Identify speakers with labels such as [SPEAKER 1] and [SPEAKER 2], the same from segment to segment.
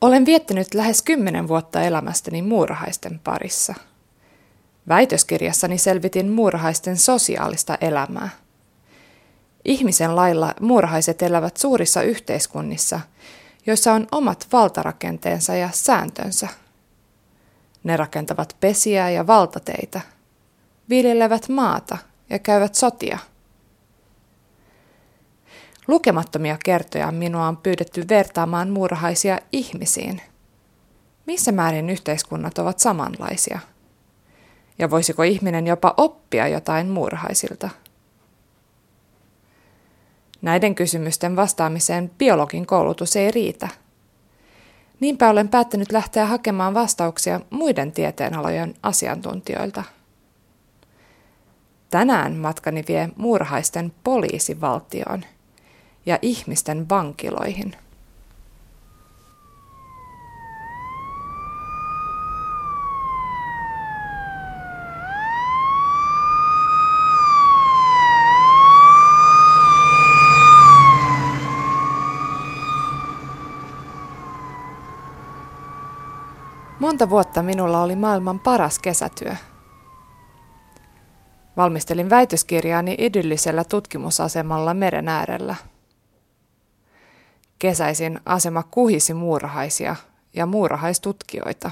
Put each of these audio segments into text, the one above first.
[SPEAKER 1] Olen viettänyt lähes kymmenen vuotta elämästäni muurahaisten parissa. Väitöskirjassani selvitin muurahaisten sosiaalista elämää. Ihmisen lailla muurahaiset elävät suurissa yhteiskunnissa, joissa on omat valtarakenteensa ja sääntönsä. Ne rakentavat pesiä ja valtateitä, viljelevät maata ja käyvät sotia – Lukemattomia kertoja minua on pyydetty vertaamaan muurahaisia ihmisiin. Missä määrin yhteiskunnat ovat samanlaisia? Ja voisiko ihminen jopa oppia jotain muurahaisilta? Näiden kysymysten vastaamiseen biologin koulutus ei riitä. Niinpä olen päättänyt lähteä hakemaan vastauksia muiden tieteenalojen asiantuntijoilta. Tänään matkani vie muurahaisten poliisivaltioon – ja ihmisten vankiloihin. Monta vuotta minulla oli maailman paras kesätyö. Valmistelin väitöskirjaani idyllisellä tutkimusasemalla meren äärellä – Kesäisin asema kuhisi muurahaisia ja muurahaistutkijoita.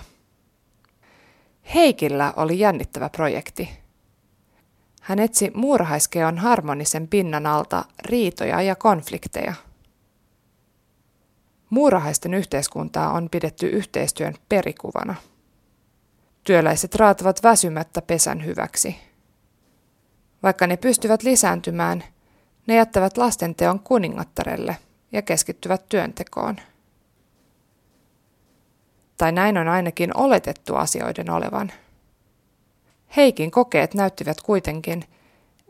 [SPEAKER 1] Heikillä oli jännittävä projekti. Hän etsi muurahaiskeon harmonisen pinnan alta riitoja ja konflikteja. Muurahaisten yhteiskuntaa on pidetty yhteistyön perikuvana. Työläiset raatavat väsymättä pesän hyväksi. Vaikka ne pystyvät lisääntymään, ne jättävät lastenteon kuningattarelle – ja keskittyvät työntekoon. Tai näin on ainakin oletettu asioiden olevan. Heikin kokeet näyttivät kuitenkin,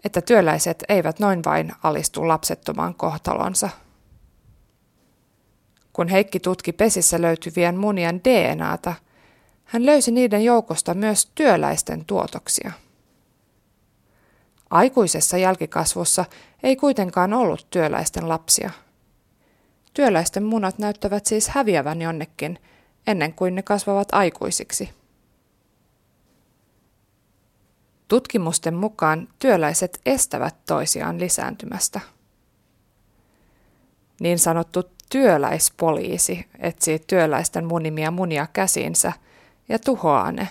[SPEAKER 1] että työläiset eivät noin vain alistu lapsettomaan kohtalonsa. Kun Heikki tutki pesissä löytyvien munien DNAta, hän löysi niiden joukosta myös työläisten tuotoksia. Aikuisessa jälkikasvussa ei kuitenkaan ollut työläisten lapsia – Työläisten munat näyttävät siis häviävän jonnekin ennen kuin ne kasvavat aikuisiksi. Tutkimusten mukaan työläiset estävät toisiaan lisääntymästä. Niin sanottu työläispoliisi etsii työläisten munimia munia käsiinsä ja tuhoaa ne.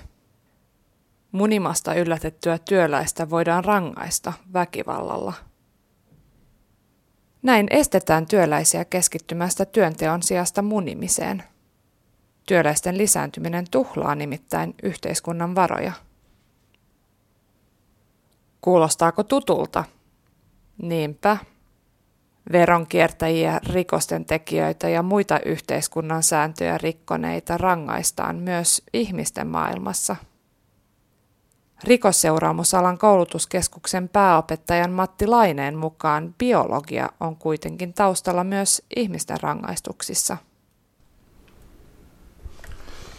[SPEAKER 1] Munimasta yllätettyä työläistä voidaan rangaista väkivallalla. Näin estetään työläisiä keskittymästä työnteon sijasta munimiseen. Työläisten lisääntyminen tuhlaa nimittäin yhteiskunnan varoja. Kuulostaako tutulta? Niinpä. Veronkiertäjiä, rikosten tekijöitä ja muita yhteiskunnan sääntöjä rikkoneita rangaistaan myös ihmisten maailmassa – Rikosseuraamusalan koulutuskeskuksen pääopettajan Matti Laineen mukaan biologia on kuitenkin taustalla myös ihmisten rangaistuksissa.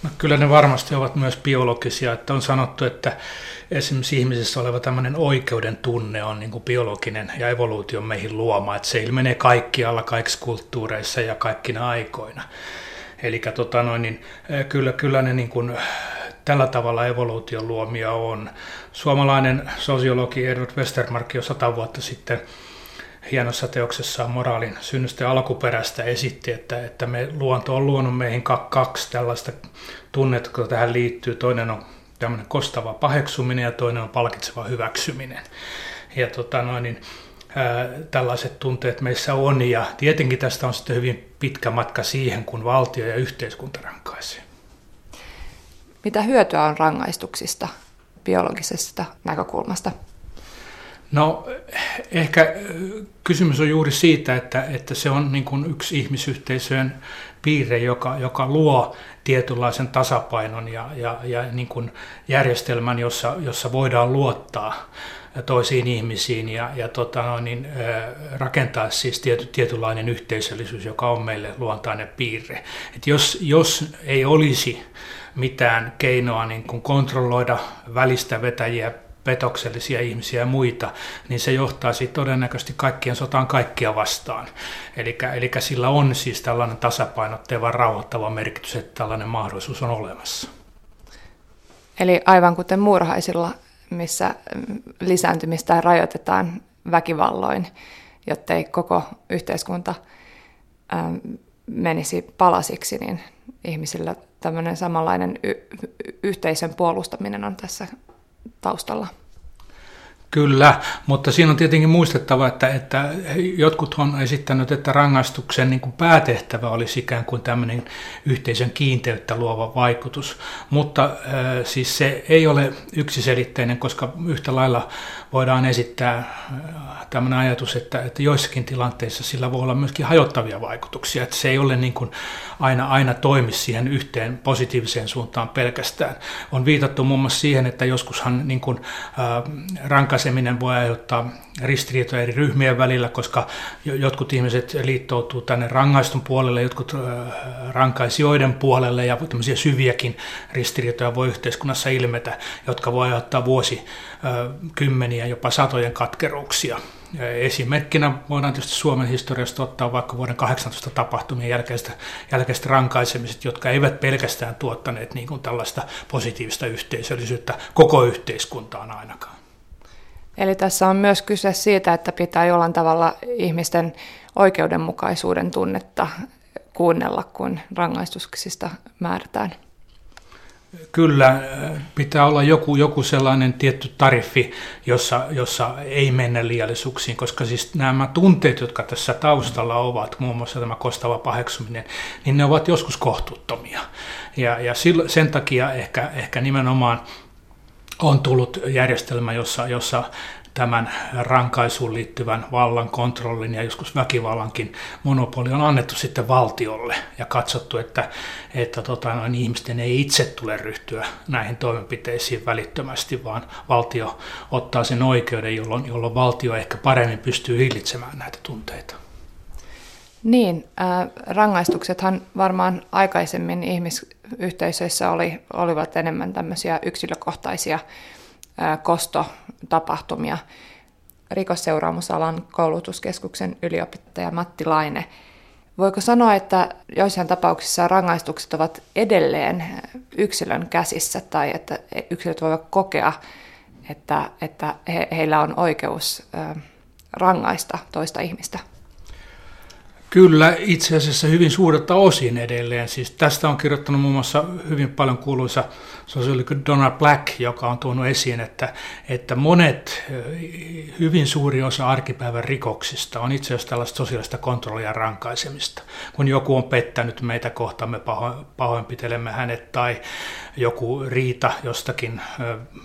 [SPEAKER 2] No, kyllä ne varmasti ovat myös biologisia, että on sanottu, että esimerkiksi ihmisessä oleva tämmöinen oikeuden tunne on niin biologinen ja evoluutio meihin luoma, että se ilmenee kaikkialla, kaikissa kulttuureissa ja kaikkina aikoina. Eli tota noin, niin, kyllä, kyllä ne niin kuin, tällä tavalla evoluution luomia on. Suomalainen sosiologi Edward Westermark jo sata vuotta sitten hienossa teoksessaan moraalin synnystä alkuperäistä esitti, että, että me, luonto on luonut meihin kaksi tällaista tunnetta, kun tähän liittyy. Toinen on tämmöinen kostava paheksuminen ja toinen on palkitseva hyväksyminen. Ja tota noin, niin, ää, tällaiset tunteet meissä on ja tietenkin tästä on sitten hyvin pitkä matka siihen, kun valtio ja yhteiskunta rankaisee.
[SPEAKER 1] Mitä hyötyä on rangaistuksista biologisesta näkökulmasta?
[SPEAKER 2] No ehkä kysymys on juuri siitä, että, että se on niin kuin yksi ihmisyhteisöjen piirre, joka, joka luo tietynlaisen tasapainon ja, ja, ja niin kuin järjestelmän, jossa, jossa voidaan luottaa toisiin ihmisiin ja, ja tota, niin, rakentaa siis tiety, tietynlainen yhteisöllisyys, joka on meille luontainen piirre. Et jos, jos ei olisi mitään keinoa niin kuin kontrolloida välistä vetäjiä petoksellisia ihmisiä ja muita, niin se johtaa sitten todennäköisesti kaikkien sotaan kaikkia vastaan. Eli sillä on siis tällainen tasapainottava, rauhoittava merkitys, että tällainen mahdollisuus on olemassa.
[SPEAKER 1] Eli aivan kuten muurahaisilla, missä lisääntymistä rajoitetaan väkivalloin, jottei koko yhteiskunta menisi palasiksi, niin ihmisillä tämmöinen samanlainen y- yhteisön puolustaminen on tässä taustalla.
[SPEAKER 2] Kyllä, mutta siinä on tietenkin muistettava, että, että jotkut on esittänyt, että rangaistuksen niin kuin päätehtävä olisi ikään kuin tämmöinen yhteisön kiinteyttä luova vaikutus, mutta äh, siis se ei ole yksiselitteinen, koska yhtä lailla voidaan esittää äh, tämmöinen ajatus, että, että joissakin tilanteissa sillä voi olla myöskin hajottavia vaikutuksia, että se ei ole niin kuin aina, aina toimi siihen yhteen positiiviseen suuntaan pelkästään. On viitattu muun muassa siihen, että joskushan niin kuin, äh, rankaiseminen voi aiheuttaa ristiriitoja eri ryhmien välillä, koska jotkut ihmiset liittoutuu tänne rangaistun puolelle, jotkut rankaisijoiden puolelle ja tämmöisiä syviäkin ristiriitoja voi yhteiskunnassa ilmetä, jotka voi aiheuttaa vuosi kymmeniä, jopa satojen katkeruuksia. Esimerkkinä voidaan tietysti Suomen historiasta ottaa vaikka vuoden 18 tapahtumien jälkeistä, jälkeistä rankaisemiset, jotka eivät pelkästään tuottaneet niin kuin tällaista positiivista yhteisöllisyyttä koko yhteiskuntaan ainakaan.
[SPEAKER 1] Eli tässä on myös kyse siitä, että pitää jollain tavalla ihmisten oikeudenmukaisuuden tunnetta kuunnella, kun rangaistuksista määrätään.
[SPEAKER 2] Kyllä, pitää olla joku, joku sellainen tietty tariffi, jossa, jossa ei mennä liiallisuuksiin, koska siis nämä tunteet, jotka tässä taustalla ovat, muun muassa tämä kostava paheksuminen, niin ne ovat joskus kohtuuttomia. Ja, ja sen takia ehkä, ehkä nimenomaan on tullut järjestelmä, jossa, jossa tämän rankaisuun liittyvän vallan kontrollin ja joskus väkivallankin monopoli on annettu sitten valtiolle ja katsottu, että, että tota, noin ihmisten ei itse tule ryhtyä näihin toimenpiteisiin välittömästi, vaan valtio ottaa sen oikeuden, jolloin, jolloin valtio ehkä paremmin pystyy hillitsemään näitä tunteita.
[SPEAKER 1] Niin, äh, rangaistuksethan varmaan aikaisemmin ihmisyhteisöissä oli, olivat enemmän tämmöisiä yksilökohtaisia kostotapahtumia. Rikosseuraamusalan koulutuskeskuksen yliopittaja Matti Laine. Voiko sanoa, että joissain tapauksissa rangaistukset ovat edelleen yksilön käsissä tai että yksilöt voivat kokea, että, että he, heillä on oikeus rangaista toista ihmistä?
[SPEAKER 2] Kyllä, itse asiassa hyvin suurelta osin edelleen. Siis tästä on kirjoittanut muun muassa hyvin paljon kuuluisa sosiaalikko Donald Black, joka on tuonut esiin, että, että monet, hyvin suuri osa arkipäivän rikoksista on itse asiassa tällaista sosiaalista kontrollia rankaisemista. Kun joku on pettänyt meitä kohtaan, me pahoinpitelemme hänet tai joku riita jostakin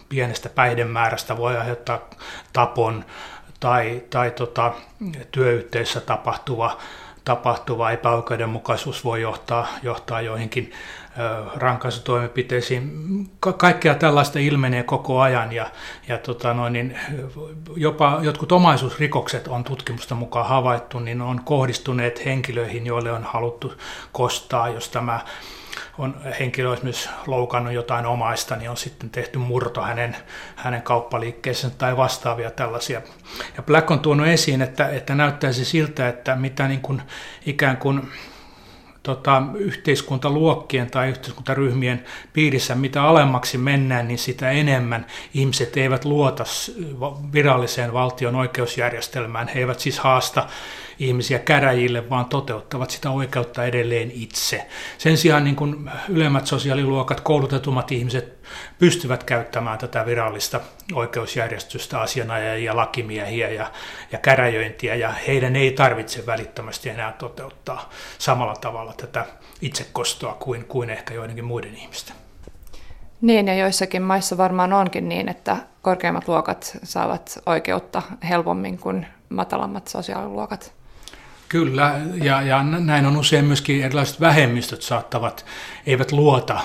[SPEAKER 2] pienestä päihdemäärästä voi aiheuttaa tapon tai, tai tota, työyhteisössä tapahtuva tapahtuva epäoikeudenmukaisuus voi johtaa, johtaa joihinkin rankaisutoimenpiteisiin. Ka- kaikkea tällaista ilmenee koko ajan ja, ja tota noin, niin jopa jotkut omaisuusrikokset on tutkimusta mukaan havaittu, niin on kohdistuneet henkilöihin, joille on haluttu kostaa, jos tämä on henkilö esimerkiksi loukannut jotain omaista, niin on sitten tehty murto hänen, hänen kauppaliikkeeseen tai vastaavia tällaisia. Ja Black on tuonut esiin, että, että näyttäisi siltä, että mitä niin kuin, ikään kuin tota, yhteiskuntaluokkien tai yhteiskuntaryhmien piirissä, mitä alemmaksi mennään, niin sitä enemmän ihmiset eivät luota viralliseen valtion oikeusjärjestelmään. He eivät siis haasta ihmisiä käräjille, vaan toteuttavat sitä oikeutta edelleen itse. Sen sijaan niin kuin ylemmät sosiaaliluokat, koulutetummat ihmiset pystyvät käyttämään tätä virallista oikeusjärjestystä asianajajia, lakimiehiä ja, ja käräjöintiä, ja heidän ei tarvitse välittömästi enää toteuttaa samalla tavalla tätä itsekostoa kuin, kuin ehkä joidenkin muiden ihmisten.
[SPEAKER 1] Niin, ja joissakin maissa varmaan onkin niin, että korkeimmat luokat saavat oikeutta helpommin kuin matalammat sosiaaliluokat.
[SPEAKER 2] Kyllä, ja, ja näin on usein myöskin erilaiset vähemmistöt saattavat, eivät luota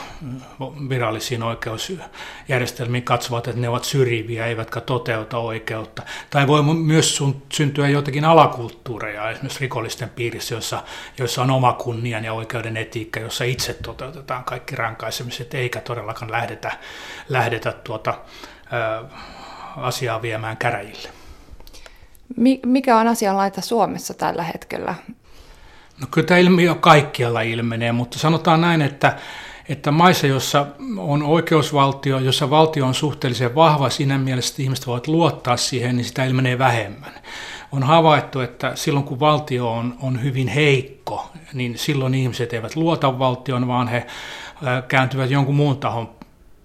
[SPEAKER 2] virallisiin oikeusjärjestelmiin, katsovat, että ne ovat syrjiviä, eivätkä toteuta oikeutta. Tai voi myös syntyä jotakin alakulttuureja, esimerkiksi rikollisten piirissä, joissa, joissa on oma kunnian ja oikeuden etiikka, jossa itse toteutetaan kaikki rankaisemiset, eikä todellakaan lähdetä, lähdetä tuota, asiaa viemään käräjille.
[SPEAKER 1] Mikä on asianlaita Suomessa tällä hetkellä?
[SPEAKER 2] No kyllä tämä ilmiö kaikkialla ilmenee, mutta sanotaan näin, että, että maissa, jossa on oikeusvaltio, jossa valtio on suhteellisen vahva siinä mielessä, että ihmiset voivat luottaa siihen, niin sitä ilmenee vähemmän. On havaittu, että silloin kun valtio on, on hyvin heikko, niin silloin ihmiset eivät luota valtioon, vaan he kääntyvät jonkun muun tahon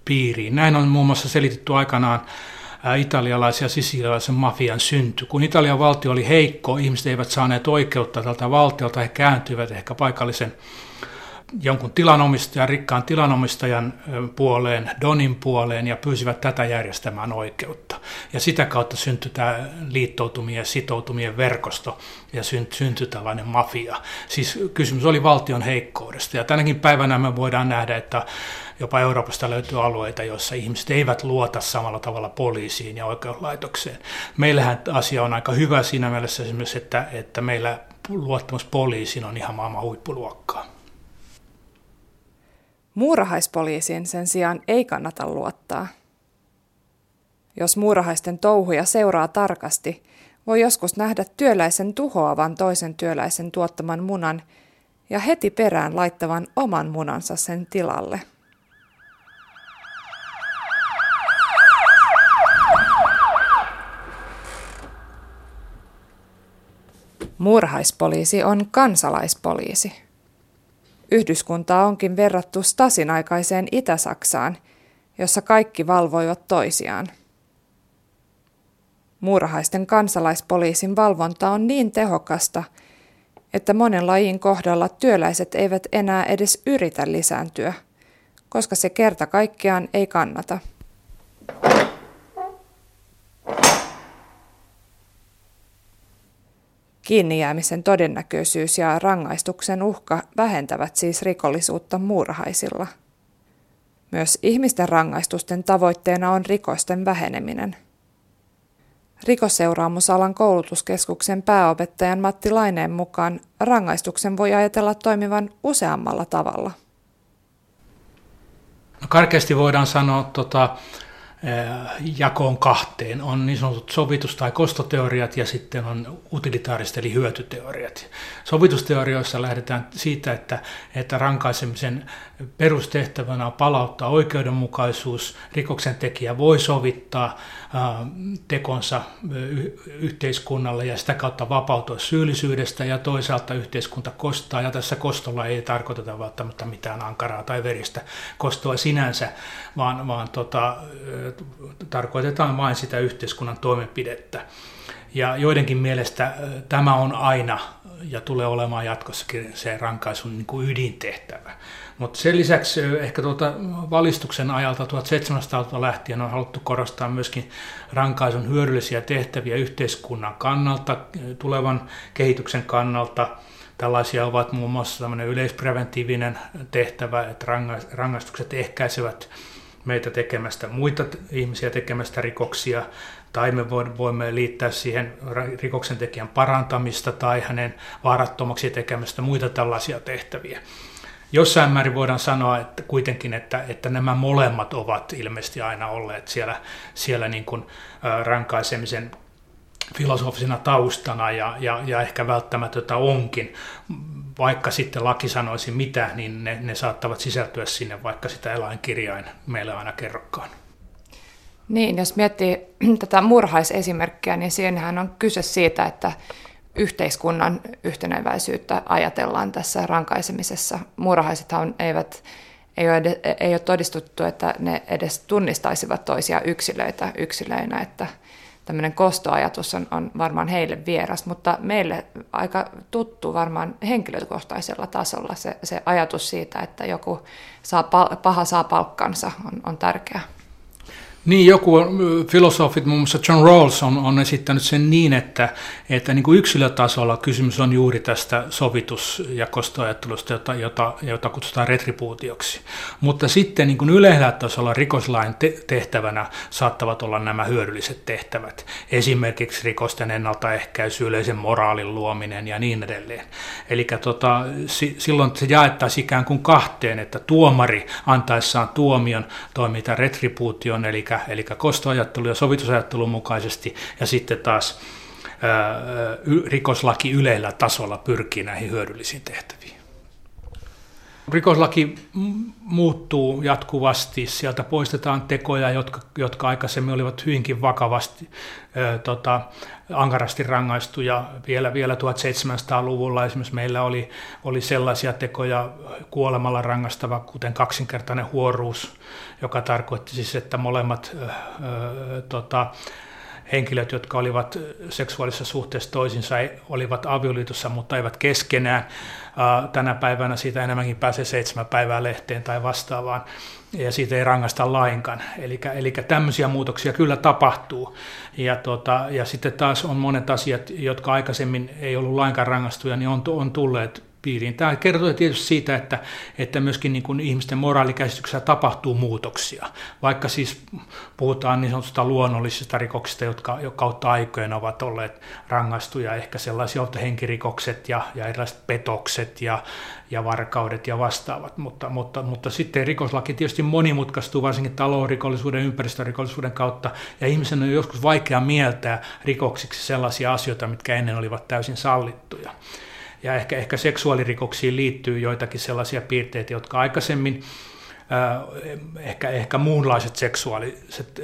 [SPEAKER 2] piiriin. Näin on muun muassa selitetty aikanaan italialaisen ja sisilialaisen mafian synty. Kun Italian valtio oli heikko, ihmiset eivät saaneet oikeutta tältä valtiolta, he kääntyivät ehkä paikallisen jonkun tilanomistajan, rikkaan tilanomistajan puoleen, Donin puoleen ja pyysivät tätä järjestämään oikeutta. Ja sitä kautta syntyi tämä liittoutumien ja sitoutumien verkosto ja syntyi tällainen mafia. Siis kysymys oli valtion heikkoudesta ja tänäkin päivänä me voidaan nähdä, että jopa Euroopasta löytyy alueita, joissa ihmiset eivät luota samalla tavalla poliisiin ja oikeuslaitokseen. Meillähän asia on aika hyvä siinä mielessä esimerkiksi, että, että meillä luottamus poliisiin on ihan maailman huippuluokkaa.
[SPEAKER 1] Muurahaispoliisiin sen sijaan ei kannata luottaa. Jos muurahaisten touhuja seuraa tarkasti, voi joskus nähdä työläisen tuhoavan toisen työläisen tuottaman munan ja heti perään laittavan oman munansa sen tilalle. Muurahaispoliisi on kansalaispoliisi. Yhdyskuntaa onkin verrattu Stasin aikaiseen Itä-Saksaan, jossa kaikki valvoivat toisiaan. Muurahaisten kansalaispoliisin valvonta on niin tehokasta, että monen lajin kohdalla työläiset eivät enää edes yritä lisääntyä, koska se kerta kaikkiaan ei kannata. Kiinnijäämisen todennäköisyys ja rangaistuksen uhka vähentävät siis rikollisuutta muurahaisilla. Myös ihmisten rangaistusten tavoitteena on rikosten väheneminen. Rikosseuraamusalan koulutuskeskuksen pääopettajan Matti Laineen mukaan rangaistuksen voi ajatella toimivan useammalla tavalla.
[SPEAKER 2] No karkeasti voidaan sanoa tota, jakoon kahteen. On niin sanotut sovitus- tai kostoteoriat ja sitten on utilitaariset eli hyötyteoriat. Sovitusteorioissa lähdetään siitä, että, että rankaisemisen perustehtävänä on palauttaa oikeudenmukaisuus. Rikoksen tekijä voi sovittaa tekonsa yhteiskunnalle ja sitä kautta vapautua syyllisyydestä ja toisaalta yhteiskunta kostaa. Ja tässä kostolla ei tarkoiteta välttämättä mitään ankaraa tai veristä kostoa sinänsä, vaan, vaan tota, tarkoitetaan vain sitä yhteiskunnan toimenpidettä. Ja joidenkin mielestä tämä on aina ja tulee olemaan jatkossakin se rankaisun niin kuin ydintehtävä. Mutta sen lisäksi ehkä tuota valistuksen ajalta 1700-luvulta lähtien on haluttu korostaa myöskin rankaisun hyödyllisiä tehtäviä yhteiskunnan kannalta, tulevan kehityksen kannalta. Tällaisia ovat muun muassa tämmöinen yleispreventiivinen tehtävä, että rangaistukset ehkäisevät meitä tekemästä muita ihmisiä tekemästä rikoksia, tai me voimme liittää siihen rikoksen tekijän parantamista tai hänen vaarattomaksi tekemästä muita tällaisia tehtäviä. Jossain määrin voidaan sanoa että kuitenkin, että, että nämä molemmat ovat ilmeisesti aina olleet siellä, siellä niin kuin, rankaisemisen filosofisena taustana ja, ja, ja ehkä välttämätöntä onkin. Vaikka sitten laki sanoisi mitä, niin ne, ne saattavat sisältyä sinne, vaikka sitä eläinkirjain meille aina kerrokaan.
[SPEAKER 1] Niin, jos miettii tätä murhaisesimerkkiä, niin siinähän on kyse siitä, että yhteiskunnan yhteneväisyyttä ajatellaan tässä rankaisemisessa. Murhaisethan eivät, ei ole, ei ole todistuttu, että ne edes tunnistaisivat toisia yksilöitä yksilöinä, että tämmöinen kostoajatus on, on varmaan heille vieras, mutta meille aika tuttu varmaan henkilökohtaisella tasolla se, se ajatus siitä, että joku saa, paha saa palkkansa on, on tärkeä.
[SPEAKER 2] Niin, joku filosofit, muun muassa John Rawls on, on esittänyt sen niin, että, että niin kuin yksilötasolla kysymys on juuri tästä sovitus- ja kostoajattelusta, jota, jota, jota kutsutaan retribuutioksi. Mutta sitten niin kuin yleisellä tasolla rikoslain te- tehtävänä saattavat olla nämä hyödylliset tehtävät. Esimerkiksi rikosten ennaltaehkäisy, yleisen moraalin luominen ja niin edelleen. Eli tota, si- silloin se jaettaisiin ikään kuin kahteen, että tuomari antaessaan tuomion toimii retribuution, eli eli kostoajattelu ja sovitusajattelun mukaisesti, ja sitten taas rikoslaki yleillä tasolla pyrkii näihin hyödyllisiin tehtäviin. Rikoslaki muuttuu jatkuvasti, sieltä poistetaan tekoja, jotka, jotka aikaisemmin olivat hyvinkin vakavasti ö, tota, ankarasti rangaistuja. Vielä, vielä 1700-luvulla esimerkiksi meillä oli, oli sellaisia tekoja kuolemalla rangastava, kuten kaksinkertainen huoruus, joka tarkoitti siis, että molemmat ö, ö, tota, henkilöt, jotka olivat seksuaalisessa suhteessa toisinsa, olivat avioliitossa, mutta eivät keskenään. Tänä päivänä siitä enemmänkin pääsee seitsemän päivää lehteen tai vastaavaan, ja siitä ei rangasta lainkaan. Eli, tämmöisiä muutoksia kyllä tapahtuu. Ja, tota, ja sitten taas on monet asiat, jotka aikaisemmin ei ollut lainkaan rangastuja, niin on, on tulleet piiriin. Tämä kertoo tietysti siitä, että, että myöskin niin kuin ihmisten moraalikäsityksessä tapahtuu muutoksia, vaikka siis puhutaan niin sanotusta luonnollisista rikoksista, jotka jo kautta aikojen ovat olleet rangaistuja, ehkä sellaisia ovat henkirikokset ja, ja erilaiset petokset ja, ja varkaudet ja vastaavat, mutta, mutta, mutta sitten rikoslaki tietysti monimutkaistuu varsinkin talousrikollisuuden, ympäristörikollisuuden kautta, ja ihmisen on joskus vaikea mieltää rikoksiksi sellaisia asioita, mitkä ennen olivat täysin sallittuja. Ja ehkä, ehkä seksuaalirikoksiin liittyy joitakin sellaisia piirteitä, jotka aikaisemmin ehkä, ehkä muunlaiset seksuaaliset,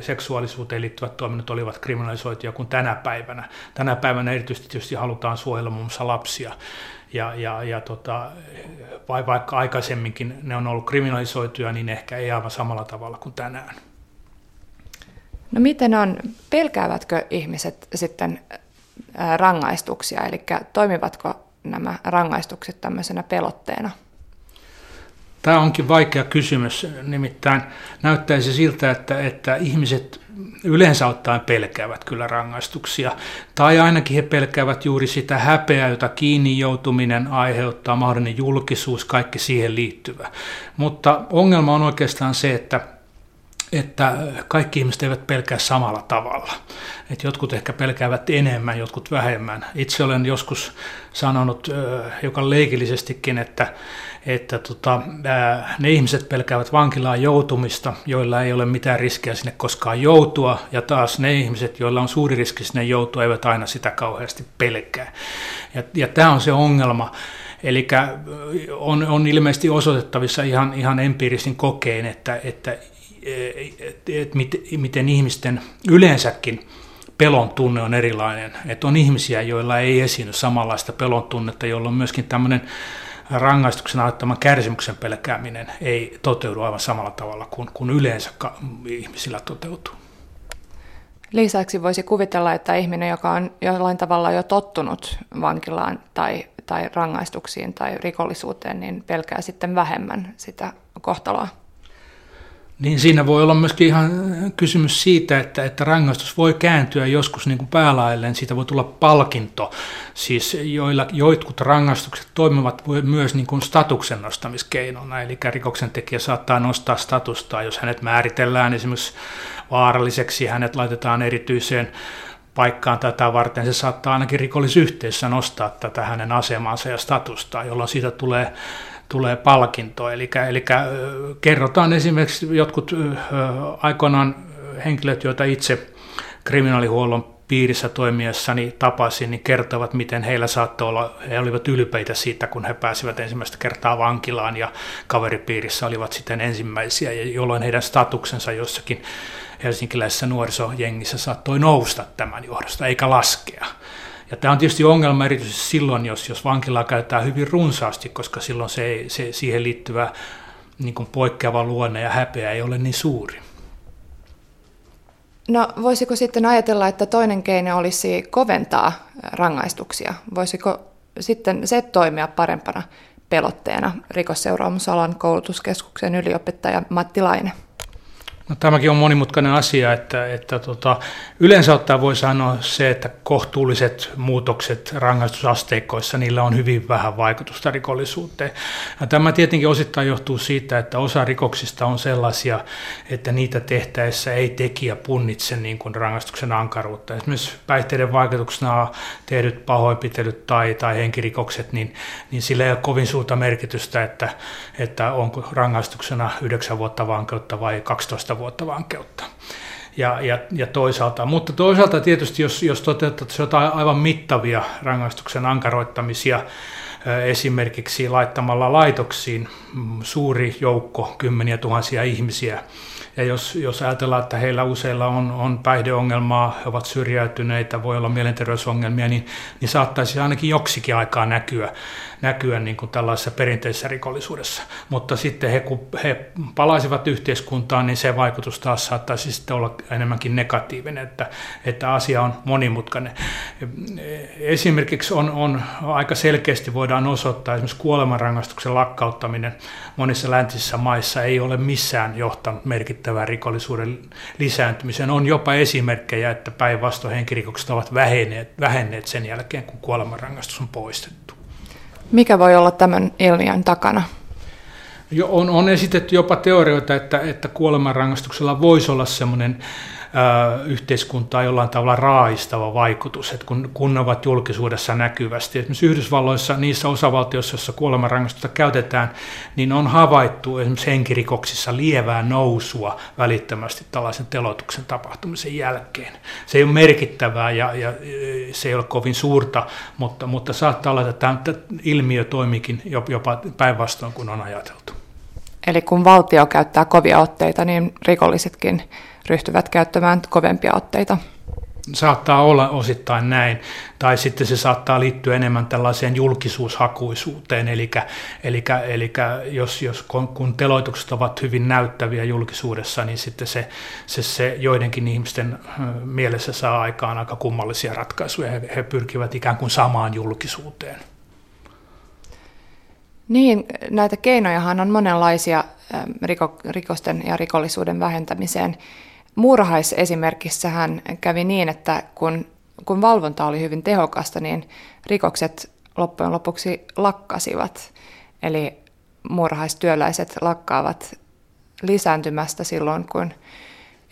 [SPEAKER 2] seksuaalisuuteen liittyvät toiminnot olivat kriminalisoituja kuin tänä päivänä. Tänä päivänä erityisesti tietysti halutaan suojella muun muassa lapsia. Ja, ja, ja tota, vai vaikka aikaisemminkin ne on ollut kriminalisoituja, niin ehkä ei aivan samalla tavalla kuin tänään.
[SPEAKER 1] No miten on, pelkäävätkö ihmiset sitten rangaistuksia, eli toimivatko nämä rangaistukset tämmöisenä pelotteena?
[SPEAKER 2] Tämä onkin vaikea kysymys, nimittäin näyttäisi siltä, että, että ihmiset yleensä ottaen pelkäävät kyllä rangaistuksia, tai ainakin he pelkäävät juuri sitä häpeää, jota kiinni joutuminen aiheuttaa, mahdollinen julkisuus, kaikki siihen liittyvä. Mutta ongelma on oikeastaan se, että että kaikki ihmiset eivät pelkää samalla tavalla. Et jotkut ehkä pelkäävät enemmän, jotkut vähemmän. Itse olen joskus sanonut joka leikillisestikin, että, että tota, ne ihmiset pelkäävät vankilaan joutumista, joilla ei ole mitään riskiä sinne koskaan joutua, ja taas ne ihmiset, joilla on suuri riski sinne joutua, eivät aina sitä kauheasti pelkää. Ja, ja tämä on se ongelma. Eli on, on ilmeisesti osoitettavissa ihan, ihan empiirisin kokeen, että, että että miten ihmisten yleensäkin pelon tunne on erilainen. Että on ihmisiä, joilla ei esiinny samanlaista pelon tunnetta, joilla on myöskin tämmöinen rangaistuksen aiheuttaman kärsimyksen pelkääminen ei toteudu aivan samalla tavalla kuin, kuin yleensä ihmisillä toteutuu.
[SPEAKER 1] Lisäksi voisi kuvitella, että ihminen, joka on jollain tavalla jo tottunut vankilaan tai, tai rangaistuksiin tai rikollisuuteen, niin pelkää sitten vähemmän sitä kohtaloa.
[SPEAKER 2] Niin siinä voi olla myöskin ihan kysymys siitä, että, että rangaistus voi kääntyä joskus niin kuin päälailleen, siitä voi tulla palkinto. Siis joilla, joitkut rangaistukset toimivat myös niin kuin statuksen nostamiskeinona, eli rikoksen tekijä saattaa nostaa statusta, jos hänet määritellään esimerkiksi vaaralliseksi, hänet laitetaan erityiseen paikkaan tätä varten, se saattaa ainakin rikollisyhteisössä nostaa tätä hänen asemansa ja statusta, jolloin siitä tulee tulee palkinto. Eli, eli kerrotaan esimerkiksi jotkut aikoinaan henkilöt, joita itse kriminaalihuollon piirissä toimiessani tapasin, niin kertovat, miten heillä saattoi olla, he olivat ylpeitä siitä, kun he pääsivät ensimmäistä kertaa vankilaan ja kaveripiirissä olivat sitten ensimmäisiä, jolloin heidän statuksensa jossakin helsinkiläisessä nuorisojengissä saattoi nousta tämän johdosta, eikä laskea. Ja tämä on tietysti ongelma erityisesti silloin, jos, jos vankilaa käytetään hyvin runsaasti, koska silloin se, se siihen liittyvä niin kuin poikkeava luonne ja häpeä ei ole niin suuri.
[SPEAKER 1] No voisiko sitten ajatella, että toinen keino olisi koventaa rangaistuksia? Voisiko sitten se toimia parempana pelotteena rikosseuraamusalan koulutuskeskuksen yliopettaja Matti Laine?
[SPEAKER 2] No, tämäkin on monimutkainen asia, että, että tota, yleensä ottaen voi sanoa se, että kohtuulliset muutokset rangaistusasteikkoissa, niillä on hyvin vähän vaikutusta rikollisuuteen. Ja tämä tietenkin osittain johtuu siitä, että osa rikoksista on sellaisia, että niitä tehtäessä ei tekijä punnitse niin kuin rangaistuksen ankaruutta. Esimerkiksi päihteiden vaikutuksena tehdyt pahoinpitelyt tai, tai henkirikokset, niin, niin sillä ei ole kovin suurta merkitystä, että, että onko rangaistuksena 9 vuotta vankeutta vai 12 15 vuotta vankeutta. Ja, ja, ja toisaalta, mutta toisaalta tietysti, jos, jos toteutettaisiin jotain aivan mittavia rangaistuksen ankaroittamisia, esimerkiksi laittamalla laitoksiin mm, suuri joukko, kymmeniä tuhansia ihmisiä, ja jos, jos ajatellaan, että heillä useilla on, on päihdeongelmaa, he ovat syrjäytyneitä, voi olla mielenterveysongelmia, niin, niin saattaisi ainakin joksikin aikaa näkyä, näkyä niin kuin tällaisessa perinteisessä rikollisuudessa. Mutta sitten he, kun he palaisivat yhteiskuntaan, niin se vaikutus taas saattaisi sitten olla enemmänkin negatiivinen, että, että asia on monimutkainen. Esimerkiksi on, on aika selkeästi voidaan osoittaa esimerkiksi kuolemanrangaistuksen lakkauttaminen monissa läntisissä maissa ei ole missään johtanut merkittävään rikollisuuden lisääntymiseen. On jopa esimerkkejä, että päinvastoin henkirikokset ovat vähenneet, vähenneet sen jälkeen, kun kuolemanrangaistus on poistettu.
[SPEAKER 1] Mikä voi olla tämän ilmiön takana?
[SPEAKER 2] Jo, on, on esitetty jopa teorioita, että, että kuolemanrangaistuksella voisi olla semmoinen yhteiskuntaa jollain tavalla raa'istava vaikutus, että kun, kun ne ovat julkisuudessa näkyvästi. Esimerkiksi Yhdysvalloissa, niissä osavaltioissa, joissa kuolemanrangaistusta käytetään, niin on havaittu esimerkiksi henkirikoksissa lievää nousua välittömästi tällaisen telotuksen tapahtumisen jälkeen. Se ei ole merkittävää ja, ja se ei ole kovin suurta, mutta, mutta saattaa olla, että tämä ilmiö toimikin jopa päinvastoin kuin on ajateltu.
[SPEAKER 1] Eli kun valtio käyttää kovia otteita, niin rikollisetkin ryhtyvät käyttämään kovempia otteita.
[SPEAKER 2] Saattaa olla osittain näin, tai sitten se saattaa liittyä enemmän tällaiseen julkisuushakuisuuteen, eli, eli, eli jos, jos kun teloitukset ovat hyvin näyttäviä julkisuudessa, niin sitten se, se, se joidenkin ihmisten mielessä saa aikaan aika kummallisia ratkaisuja, he, he pyrkivät ikään kuin samaan julkisuuteen.
[SPEAKER 1] Niin, näitä keinojahan on monenlaisia rikosten ja rikollisuuden vähentämiseen. Muurahaisesimerkissähän kävi niin, että kun, kun valvonta oli hyvin tehokasta, niin rikokset loppujen lopuksi lakkasivat. Eli muurahaistyöläiset lakkaavat lisääntymästä silloin, kun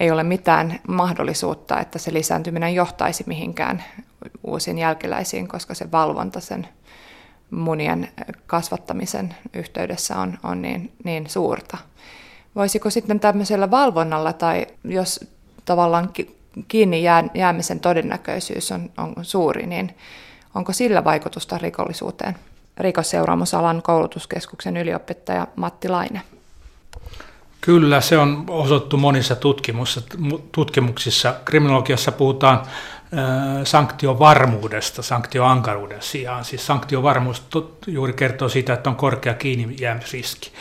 [SPEAKER 1] ei ole mitään mahdollisuutta, että se lisääntyminen johtaisi mihinkään uusiin jälkeläisiin, koska se valvonta sen munien kasvattamisen yhteydessä on, on niin, niin suurta. Voisiko sitten tämmöisellä valvonnalla tai jos tavallaan kiinni jää, jäämisen todennäköisyys on, on suuri, niin onko sillä vaikutusta rikollisuuteen? Rikosseuraamusalan koulutuskeskuksen yliopettaja Matti Laine.
[SPEAKER 2] Kyllä, se on osoittu monissa tutkimuksissa. Kriminologiassa puhutaan sanktiovarmuudesta sanktioankaruuden sijaan. Siis sanktiovarmuus juuri kertoo siitä, että on korkea kiinni jäämisriski.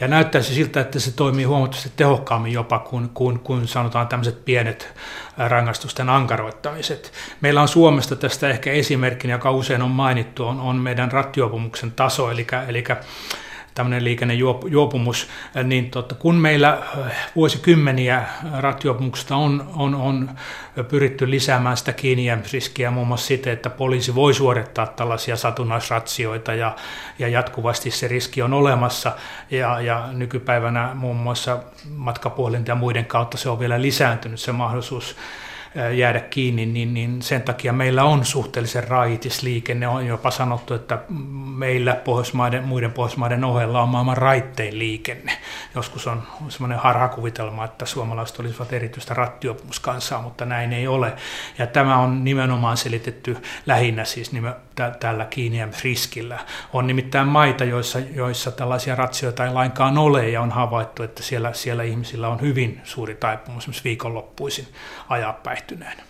[SPEAKER 2] Ja näyttäisi siltä, että se toimii huomattavasti tehokkaammin jopa kuin, kuin, kuin sanotaan tämmöiset pienet rangaistusten ankaroittamiset. Meillä on Suomesta tästä ehkä esimerkkinä, joka usein on mainittu, on, on meidän rattiopumuksen taso, eli, eli tämmöinen liikennejuopumus, niin totta, kun meillä äh, vuosikymmeniä rattijuopumuksesta on, on, on pyritty lisäämään sitä kiinnijäämisriskiä muun muassa siten, että poliisi voi suorittaa tällaisia satunnaisratsioita ja, ja jatkuvasti se riski on olemassa. Ja, ja nykypäivänä muun muassa matkapuhelinta ja muiden kautta se on vielä lisääntynyt se mahdollisuus jäädä kiinni, niin, niin sen takia meillä on suhteellisen raitis liikenne. On jopa sanottu, että meillä Pohjoismaiden, muiden Pohjoismaiden ohella on maailman raittein liikenne. Joskus on semmoinen harhakuvitelma, että suomalaiset olisivat erityistä rattiopumuskansaa, mutta näin ei ole. Ja tämä on nimenomaan selitetty lähinnä siis nimen, tällä kiinnijäämisriskillä. On nimittäin maita, joissa, joissa tällaisia ratsioita ei lainkaan ole ja on havaittu, että siellä, siellä ihmisillä on hyvin suuri taipumus esimerkiksi viikonloppuisin ajaa päihtyneenä.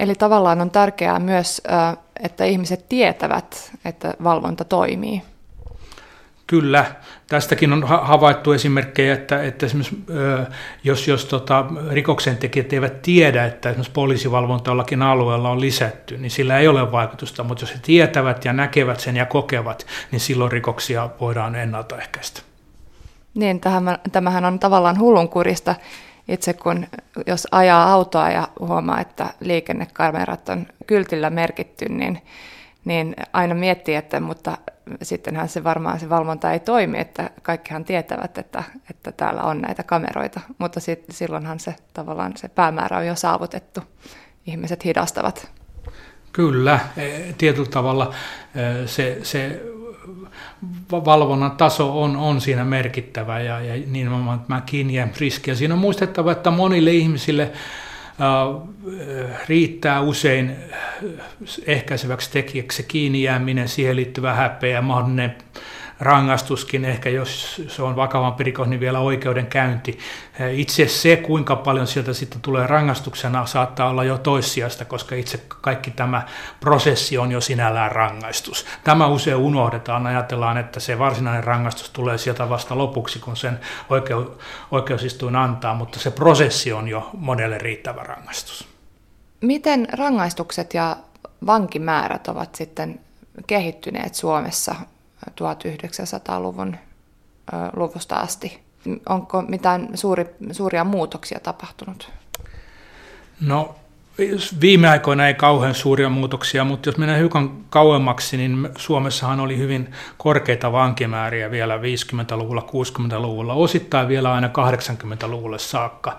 [SPEAKER 1] Eli tavallaan on tärkeää myös, että ihmiset tietävät, että valvonta toimii.
[SPEAKER 2] Kyllä, tästäkin on havaittu esimerkkejä, että, että esimerkiksi jos, jos tota, rikoksentekijät eivät tiedä, että esimerkiksi poliisivalvonta jollakin alueella on lisätty, niin sillä ei ole vaikutusta, mutta jos he tietävät ja näkevät sen ja kokevat, niin silloin rikoksia voidaan ennaltaehkäistä.
[SPEAKER 1] Niin, tämähän on tavallaan hullunkurista. Itse kun jos ajaa autoa ja huomaa, että liikennekamerat on kyltillä merkitty, niin, niin aina miettii, että mutta sittenhän se varmaan se valvonta ei toimi, että kaikkihan tietävät, että, että täällä on näitä kameroita, mutta sit, silloinhan se tavallaan se päämäärä on jo saavutettu. Ihmiset hidastavat.
[SPEAKER 2] Kyllä, e, tietyllä tavalla e, se, se valvonnan taso on, on siinä merkittävä ja, ja kiinni riski. Ja siinä on muistettava, että monille ihmisille riittää usein ehkäiseväksi tekijäksi kiinni jääminen, siihen liittyvä häpeä mahdollinen rangaistuskin, ehkä jos se on vakavampi rikos, niin vielä oikeudenkäynti. Itse se, kuinka paljon sieltä sitten tulee rangaistuksena, saattaa olla jo toissijasta, koska itse kaikki tämä prosessi on jo sinällään rangaistus. Tämä usein unohdetaan, ajatellaan, että se varsinainen rangaistus tulee sieltä vasta lopuksi, kun sen oikeu, oikeusistuin antaa, mutta se prosessi on jo monelle riittävä rangaistus.
[SPEAKER 1] Miten rangaistukset ja vankimäärät ovat sitten kehittyneet Suomessa 1900-luvun luvusta asti. Onko mitään suuri, suuria muutoksia tapahtunut?
[SPEAKER 2] No viime aikoina ei kauhean suuria muutoksia, mutta jos mennään hiukan kauemmaksi, niin Suomessahan oli hyvin korkeita vankimääriä vielä 50-luvulla, 60-luvulla, osittain vielä aina 80-luvulle saakka.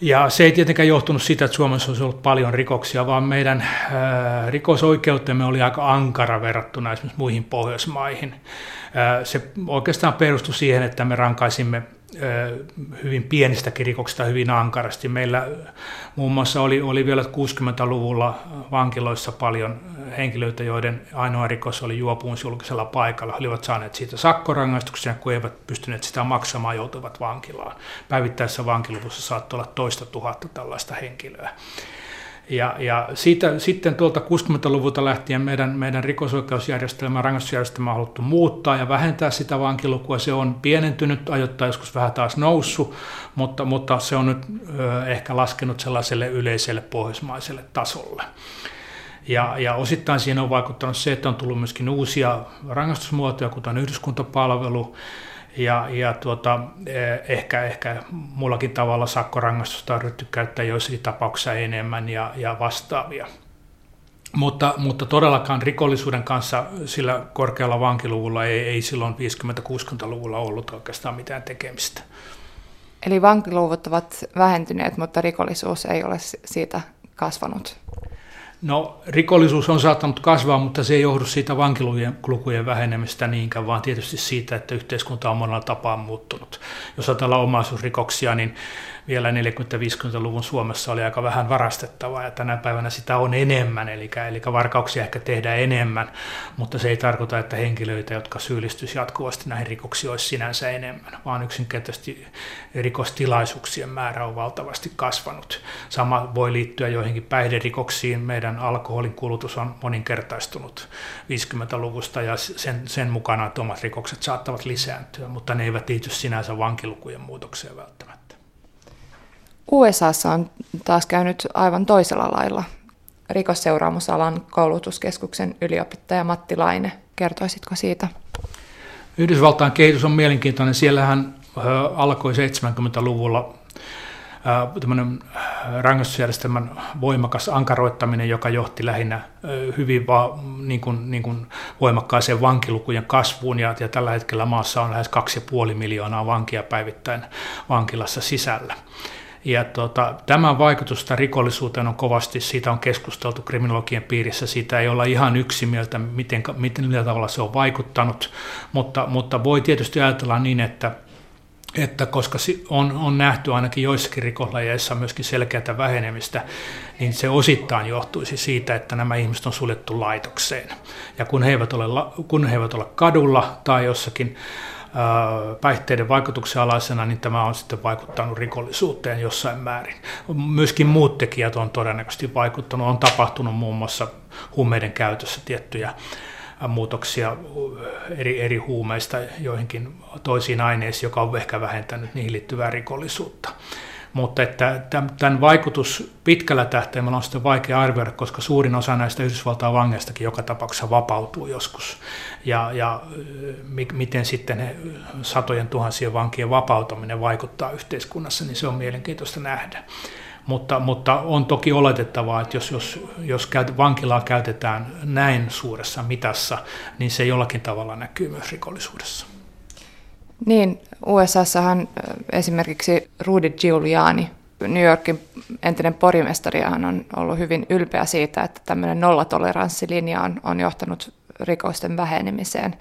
[SPEAKER 2] Ja se ei tietenkään johtunut siitä, että Suomessa olisi ollut paljon rikoksia, vaan meidän ää, rikosoikeutemme oli aika ankara verrattuna esimerkiksi muihin Pohjoismaihin. Ää, se oikeastaan perustui siihen, että me rankaisimme hyvin pienistäkin rikoksista hyvin ankarasti. Meillä muun muassa oli, oli vielä 60-luvulla vankiloissa paljon henkilöitä, joiden ainoa rikos oli juopumus julkisella paikalla. He olivat saaneet siitä sakkorangaistuksia, kun eivät pystyneet sitä maksamaan, joutuivat vankilaan. Päivittäisessä vankiluvussa saattoi olla toista tuhatta tällaista henkilöä. Ja, ja siitä, sitten tuolta 60-luvulta lähtien meidän, meidän rikosoikeusjärjestelmä, rangaistusjärjestelmä on haluttu muuttaa ja vähentää sitä vankilukua. Se on pienentynyt, ajoittain joskus vähän taas noussut, mutta, mutta se on nyt ö, ehkä laskenut sellaiselle yleiselle pohjoismaiselle tasolle. Ja, ja osittain siihen on vaikuttanut se, että on tullut myöskin uusia rangaistusmuotoja, kuten yhdyskuntapalvelu, ja, ja tuota, eh, ehkä, ehkä mullakin tavalla sakkorangaistusta on ryhty käyttää joissakin tapauksissa enemmän ja, ja vastaavia. Mutta, mutta todellakaan rikollisuuden kanssa sillä korkealla vankiluvulla ei, ei silloin 50-60-luvulla ollut oikeastaan mitään tekemistä.
[SPEAKER 1] Eli vankiluvut ovat vähentyneet, mutta rikollisuus ei ole siitä kasvanut?
[SPEAKER 2] No rikollisuus on saattanut kasvaa, mutta se ei johdu siitä vankilukujen vähenemistä niinkään, vaan tietysti siitä, että yhteiskunta on monella tapaa muuttunut. Jos ajatellaan omaisuusrikoksia, niin vielä 40-50-luvun Suomessa oli aika vähän varastettavaa ja tänä päivänä sitä on enemmän, eli, eli varkauksia ehkä tehdään enemmän, mutta se ei tarkoita, että henkilöitä, jotka syyllistyisivät jatkuvasti näihin rikoksiin, olisi sinänsä enemmän, vaan yksinkertaisesti rikostilaisuuksien määrä on valtavasti kasvanut. Sama voi liittyä joihinkin päihderikoksiin. Meidän alkoholin kulutus on moninkertaistunut 50-luvusta ja sen, sen mukana, omat rikokset saattavat lisääntyä, mutta ne eivät liity sinänsä vankilukujen muutokseen välttämättä.
[SPEAKER 1] USAssa on taas käynyt aivan toisella lailla. Rikosseuraamusalan koulutuskeskuksen yliopittaja Matti Laine. Kertoisitko siitä?
[SPEAKER 2] Yhdysvaltain kehitys on mielenkiintoinen. Siellähän alkoi 70-luvulla tämmöinen rangaistusjärjestelmän voimakas ankaroittaminen, joka johti lähinnä hyvin va, niin kuin, niin kuin voimakkaaseen vankilukujen kasvuun, ja, ja tällä hetkellä maassa on lähes 2,5 miljoonaa vankia päivittäin vankilassa sisällä. Ja tota, tämän vaikutusta rikollisuuteen on kovasti, siitä on keskusteltu kriminologian piirissä, siitä ei olla ihan yksimieltä, miten, miten millä tavalla se on vaikuttanut, mutta, mutta voi tietysti ajatella niin, että että koska on, on nähty ainakin joissakin rikoslajeissa myöskin selkeätä vähenemistä, niin se osittain johtuisi siitä, että nämä ihmiset on suljettu laitokseen. Ja kun he eivät ole, kun he eivät ole kadulla tai jossakin päihteiden vaikutuksen alaisena, niin tämä on sitten vaikuttanut rikollisuuteen jossain määrin. Myöskin muut tekijät on todennäköisesti vaikuttanut. On tapahtunut muun muassa huumeiden käytössä tiettyjä muutoksia eri, eri huumeista joihinkin toisiin aineisiin, joka on ehkä vähentänyt niihin liittyvää rikollisuutta mutta että tämän vaikutus pitkällä tähtäimellä on sitten vaikea arvioida, koska suurin osa näistä Yhdysvaltain vangeistakin joka tapauksessa vapautuu joskus. Ja, ja miten sitten he, satojen tuhansien vankien vapautuminen vaikuttaa yhteiskunnassa, niin se on mielenkiintoista nähdä. Mutta, mutta on toki oletettavaa, että jos, jos, jos vankilaa käytetään näin suuressa mitassa, niin se jollakin tavalla näkyy myös rikollisuudessa.
[SPEAKER 1] Niin, USAssahan esimerkiksi Rudy Giuliani, New Yorkin entinen porimestari, on ollut hyvin ylpeä siitä, että tämmöinen nollatoleranssilinja on, on johtanut rikosten vähenemiseen.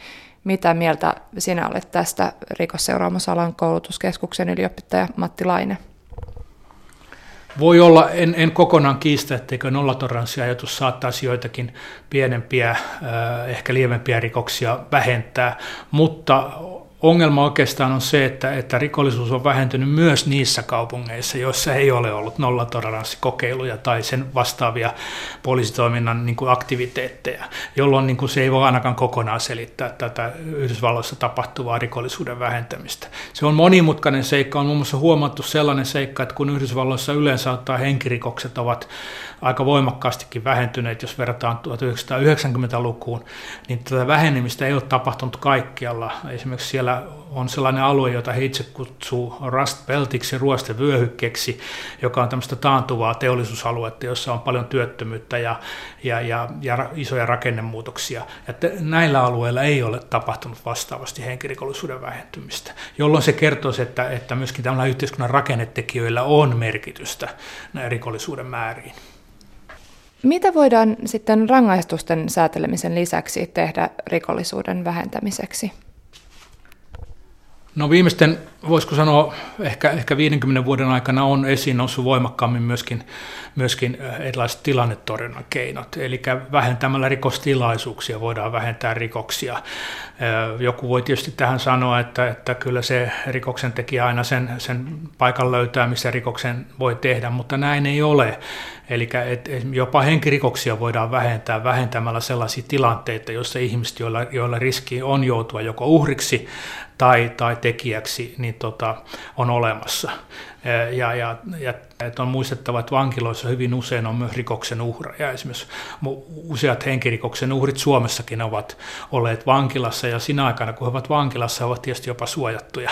[SPEAKER 1] Mitä mieltä sinä olet tästä rikosseuraamusalan koulutuskeskuksen yliopittaja Matti Laine?
[SPEAKER 2] Voi olla, en, en kokonaan kiistä, etteikö nollatoleranssiajatus saattaisi joitakin pienempiä, ehkä lievempiä rikoksia vähentää, mutta ongelma oikeastaan on se, että, että rikollisuus on vähentynyt myös niissä kaupungeissa, joissa ei ole ollut nollatoleranssikokeiluja tai sen vastaavia poliisitoiminnan niin kuin aktiviteetteja, jolloin niin kuin se ei voi ainakaan kokonaan selittää tätä Yhdysvalloissa tapahtuvaa rikollisuuden vähentämistä. Se on monimutkainen seikka, on muun muassa huomattu sellainen seikka, että kun Yhdysvalloissa yleensä ottaa henkirikokset ovat aika voimakkaastikin vähentyneet, jos verrataan 1990-lukuun, niin tätä vähenemistä ei ole tapahtunut kaikkialla. Esimerkiksi siellä on sellainen alue, jota he itse kutsuu Rust Beltiksi, ruostevyöhykkeeksi, joka on tämmöistä taantuvaa teollisuusaluetta, jossa on paljon työttömyyttä ja, ja, ja, ja isoja rakennemuutoksia. Että näillä alueilla ei ole tapahtunut vastaavasti henkirikollisuuden vähentymistä, jolloin se kertoo, että, että myöskin tämmöillä yhteiskunnan rakennetekijöillä on merkitystä rikollisuuden määriin.
[SPEAKER 1] Mitä voidaan sitten rangaistusten säätelemisen lisäksi tehdä rikollisuuden vähentämiseksi?
[SPEAKER 2] No viimeisten, voisiko sanoa, ehkä, ehkä 50 vuoden aikana on esiin noussut voimakkaammin myöskin, myöskin äh, erilaiset tilannetorjunnan keinot. Eli vähentämällä rikostilaisuuksia voidaan vähentää rikoksia. Äh, joku voi tietysti tähän sanoa, että, että kyllä se rikoksen tekijä aina sen, sen paikan löytää, missä rikoksen voi tehdä, mutta näin ei ole. Eli jopa henkirikoksia voidaan vähentää vähentämällä sellaisia tilanteita, joissa ihmiset, joilla, joilla riski on joutua joko uhriksi tai, tai tekijäksi, niin tota, on olemassa. Ja, ja, ja että on muistettava, että vankiloissa hyvin usein on myös rikoksen uhreja. Esimerkiksi useat henkirikoksen uhrit Suomessakin ovat olleet vankilassa ja siinä aikana, kun he ovat vankilassa, he ovat tietysti jopa suojattuja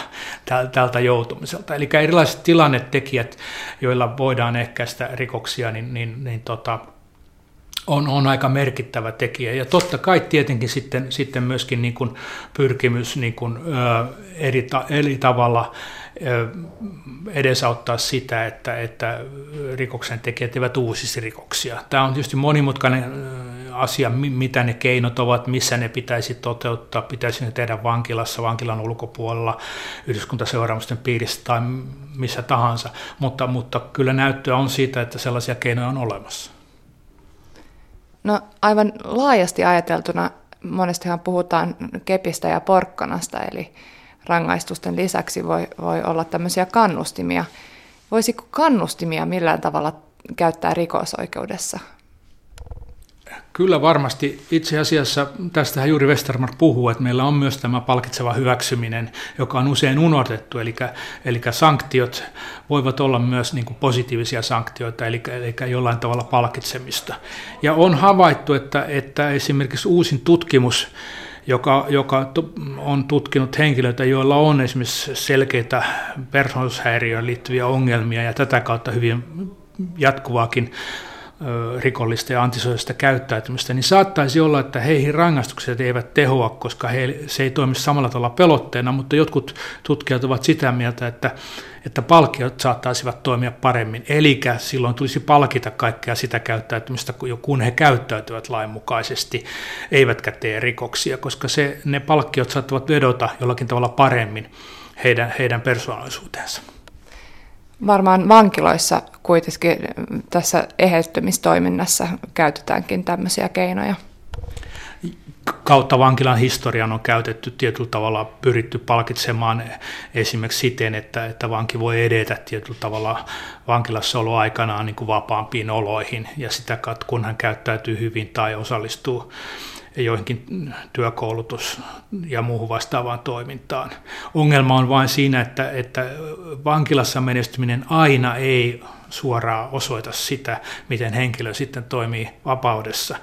[SPEAKER 2] tältä joutumiselta. Eli erilaiset tilannetekijät, joilla voidaan ehkäistä rikoksia, niin, niin, niin tota, on, on aika merkittävä tekijä. Ja totta kai tietenkin sitten, sitten myöskin niin kuin pyrkimys niin kuin, ö, eri, ta, eri tavalla ö, edesauttaa sitä, että, että rikoksen tekijät eivät uusisi rikoksia. Tämä on tietysti monimutkainen asia, mitä ne keinot ovat, missä ne pitäisi toteuttaa, pitäisi ne tehdä vankilassa, vankilan ulkopuolella, yhdyskuntaseuraamusten piirissä tai missä tahansa, mutta, mutta kyllä näyttöä on siitä, että sellaisia keinoja on olemassa.
[SPEAKER 1] No aivan laajasti ajateltuna monestihan puhutaan kepistä ja porkkanasta, eli rangaistusten lisäksi voi, voi olla tämmöisiä kannustimia. Voisiko kannustimia millään tavalla käyttää rikosoikeudessa?
[SPEAKER 2] Kyllä varmasti. Itse asiassa tästähän juuri Westermark puhuu, että meillä on myös tämä palkitseva hyväksyminen, joka on usein unohdettu. Eli, eli sanktiot voivat olla myös niin kuin positiivisia sanktioita, eli, eli jollain tavalla palkitsemista. Ja on havaittu, että, että esimerkiksi uusin tutkimus, joka, joka on tutkinut henkilöitä, joilla on esimerkiksi selkeitä persoonallisuushäiriöön liittyviä ongelmia ja tätä kautta hyvin jatkuvaakin rikollista ja antisosiaalista käyttäytymistä, niin saattaisi olla, että heihin rangaistukset eivät tehoa, koska he, se ei toimi samalla tavalla pelotteena, mutta jotkut tutkijat ovat sitä mieltä, että, että palkiot saattaisivat toimia paremmin. Eli silloin tulisi palkita kaikkea sitä käyttäytymistä, kun he käyttäytyvät lainmukaisesti, eivätkä tee rikoksia, koska se, ne palkkiot saattavat vedota jollakin tavalla paremmin heidän, heidän persoonallisuuteensa
[SPEAKER 1] varmaan vankiloissa kuitenkin tässä eheyttämistoiminnassa käytetäänkin tämmöisiä keinoja.
[SPEAKER 2] Kautta vankilan historian on käytetty tietyllä tavalla pyritty palkitsemaan esimerkiksi siten, että, että vanki voi edetä tietyllä tavalla vankilassa aikanaan niin kuin vapaampiin oloihin ja sitä kautta kun hän käyttäytyy hyvin tai osallistuu joihinkin työkoulutus- ja muuhun vastaavaan toimintaan. Ongelma on vain siinä, että, että vankilassa menestyminen aina ei suoraan osoita sitä, miten henkilö sitten toimii vapaudessa.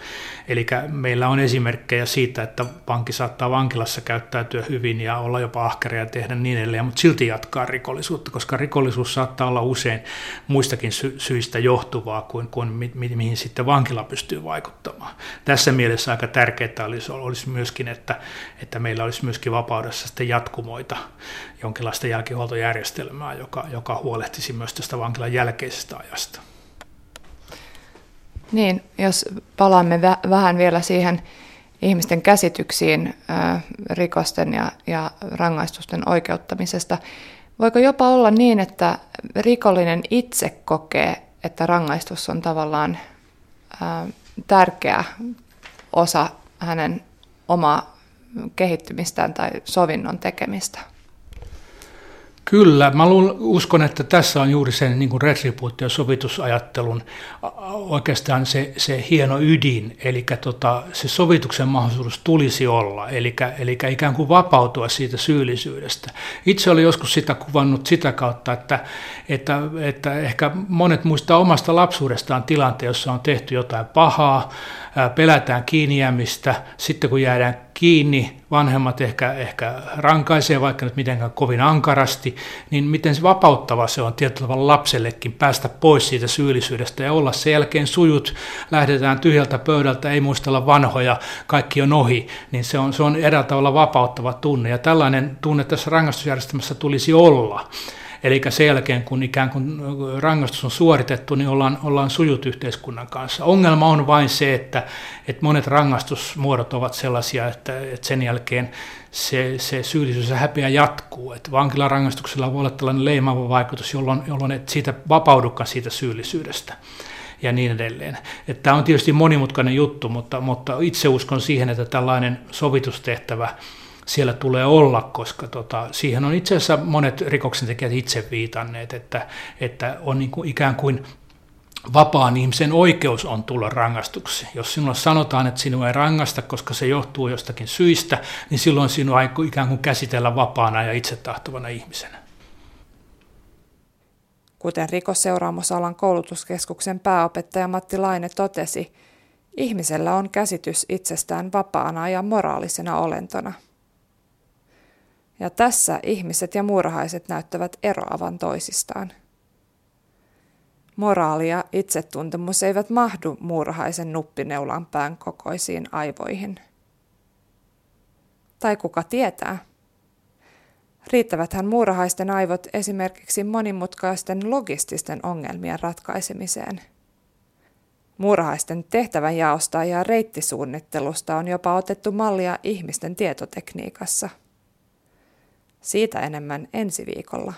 [SPEAKER 2] Eli meillä on esimerkkejä siitä, että pankki saattaa vankilassa käyttäytyä hyvin ja olla jopa ahkeria ja tehdä niin edelleen, mutta silti jatkaa rikollisuutta, koska rikollisuus saattaa olla usein muistakin sy- syistä johtuvaa kuin, kuin mi- mi- mihin sitten vankila pystyy vaikuttamaan. Tässä mielessä aika tärkeää olisi, olisi myöskin, että, että meillä olisi myöskin vapaudessa sitten jatkumoita, jonkinlaista jälkihuoltojärjestelmää, joka, joka huolehtisi myös tästä vankilan jälkeisestä ajasta.
[SPEAKER 1] Niin, jos palaamme vähän vielä siihen ihmisten käsityksiin rikosten ja, ja rangaistusten oikeuttamisesta. Voiko jopa olla niin, että rikollinen itse kokee, että rangaistus on tavallaan ää, tärkeä osa hänen omaa kehittymistään tai sovinnon tekemistä?
[SPEAKER 2] Kyllä, mä uskon, että tässä on juuri sen niin retribuutio- sovitusajattelun oikeastaan se, se hieno ydin, eli tota, se sovituksen mahdollisuus tulisi olla, eli, eli ikään kuin vapautua siitä syyllisyydestä. Itse olen joskus sitä kuvannut sitä kautta, että, että, että ehkä monet muistaa omasta lapsuudestaan tilanteen, jossa on tehty jotain pahaa, pelätään kiinnijäämistä, sitten kun jäädään kiinni, vanhemmat ehkä, ehkä rankaisee vaikka nyt mitenkään kovin ankarasti, niin miten se vapauttava se on tietyllä tavalla lapsellekin päästä pois siitä syyllisyydestä ja olla sen jälkeen sujut, lähdetään tyhjältä pöydältä, ei muistella vanhoja, kaikki on ohi, niin se on, se on eräällä tavalla vapauttava tunne ja tällainen tunne tässä rangaistusjärjestelmässä tulisi olla. Eli sen jälkeen, kun ikään kuin rangaistus on suoritettu, niin ollaan, ollaan sujut yhteiskunnan kanssa. Ongelma on vain se, että, että monet rangaistusmuodot ovat sellaisia, että, että sen jälkeen se, se syyllisyys ja häpeä jatkuu. Että vankilarangaistuksella voi olla tällainen leimaava vaikutus, jolloin, jolloin et siitä vapaudukaan siitä syyllisyydestä ja niin edelleen. Että tämä on tietysti monimutkainen juttu, mutta, mutta itse uskon siihen, että tällainen sovitustehtävä – siellä tulee olla, koska tota, siihen on itse asiassa monet rikoksentekijät itse viitanneet, että, että on niin kuin ikään kuin vapaan ihmisen oikeus on tulla rangaistuksi. Jos sinulle sanotaan, että sinua ei rangasta, koska se johtuu jostakin syistä, niin silloin sinua ei ikään kuin käsitellä vapaana ja itsetahtuvana ihmisenä.
[SPEAKER 1] Kuten rikosseuraamusalan koulutuskeskuksen pääopettaja Matti Laine totesi, ihmisellä on käsitys itsestään vapaana ja moraalisena olentona – ja tässä ihmiset ja muurahaiset näyttävät eroavan toisistaan. Moraali ja itsetuntemus eivät mahdu muurahaisen nuppineulan pään kokoisiin aivoihin. Tai kuka tietää? Riittäväthän muurahaisten aivot esimerkiksi monimutkaisten logististen ongelmien ratkaisemiseen. Muurahaisten tehtävänjaosta ja reittisuunnittelusta on jopa otettu mallia ihmisten tietotekniikassa – siitä enemmän ensi viikolla.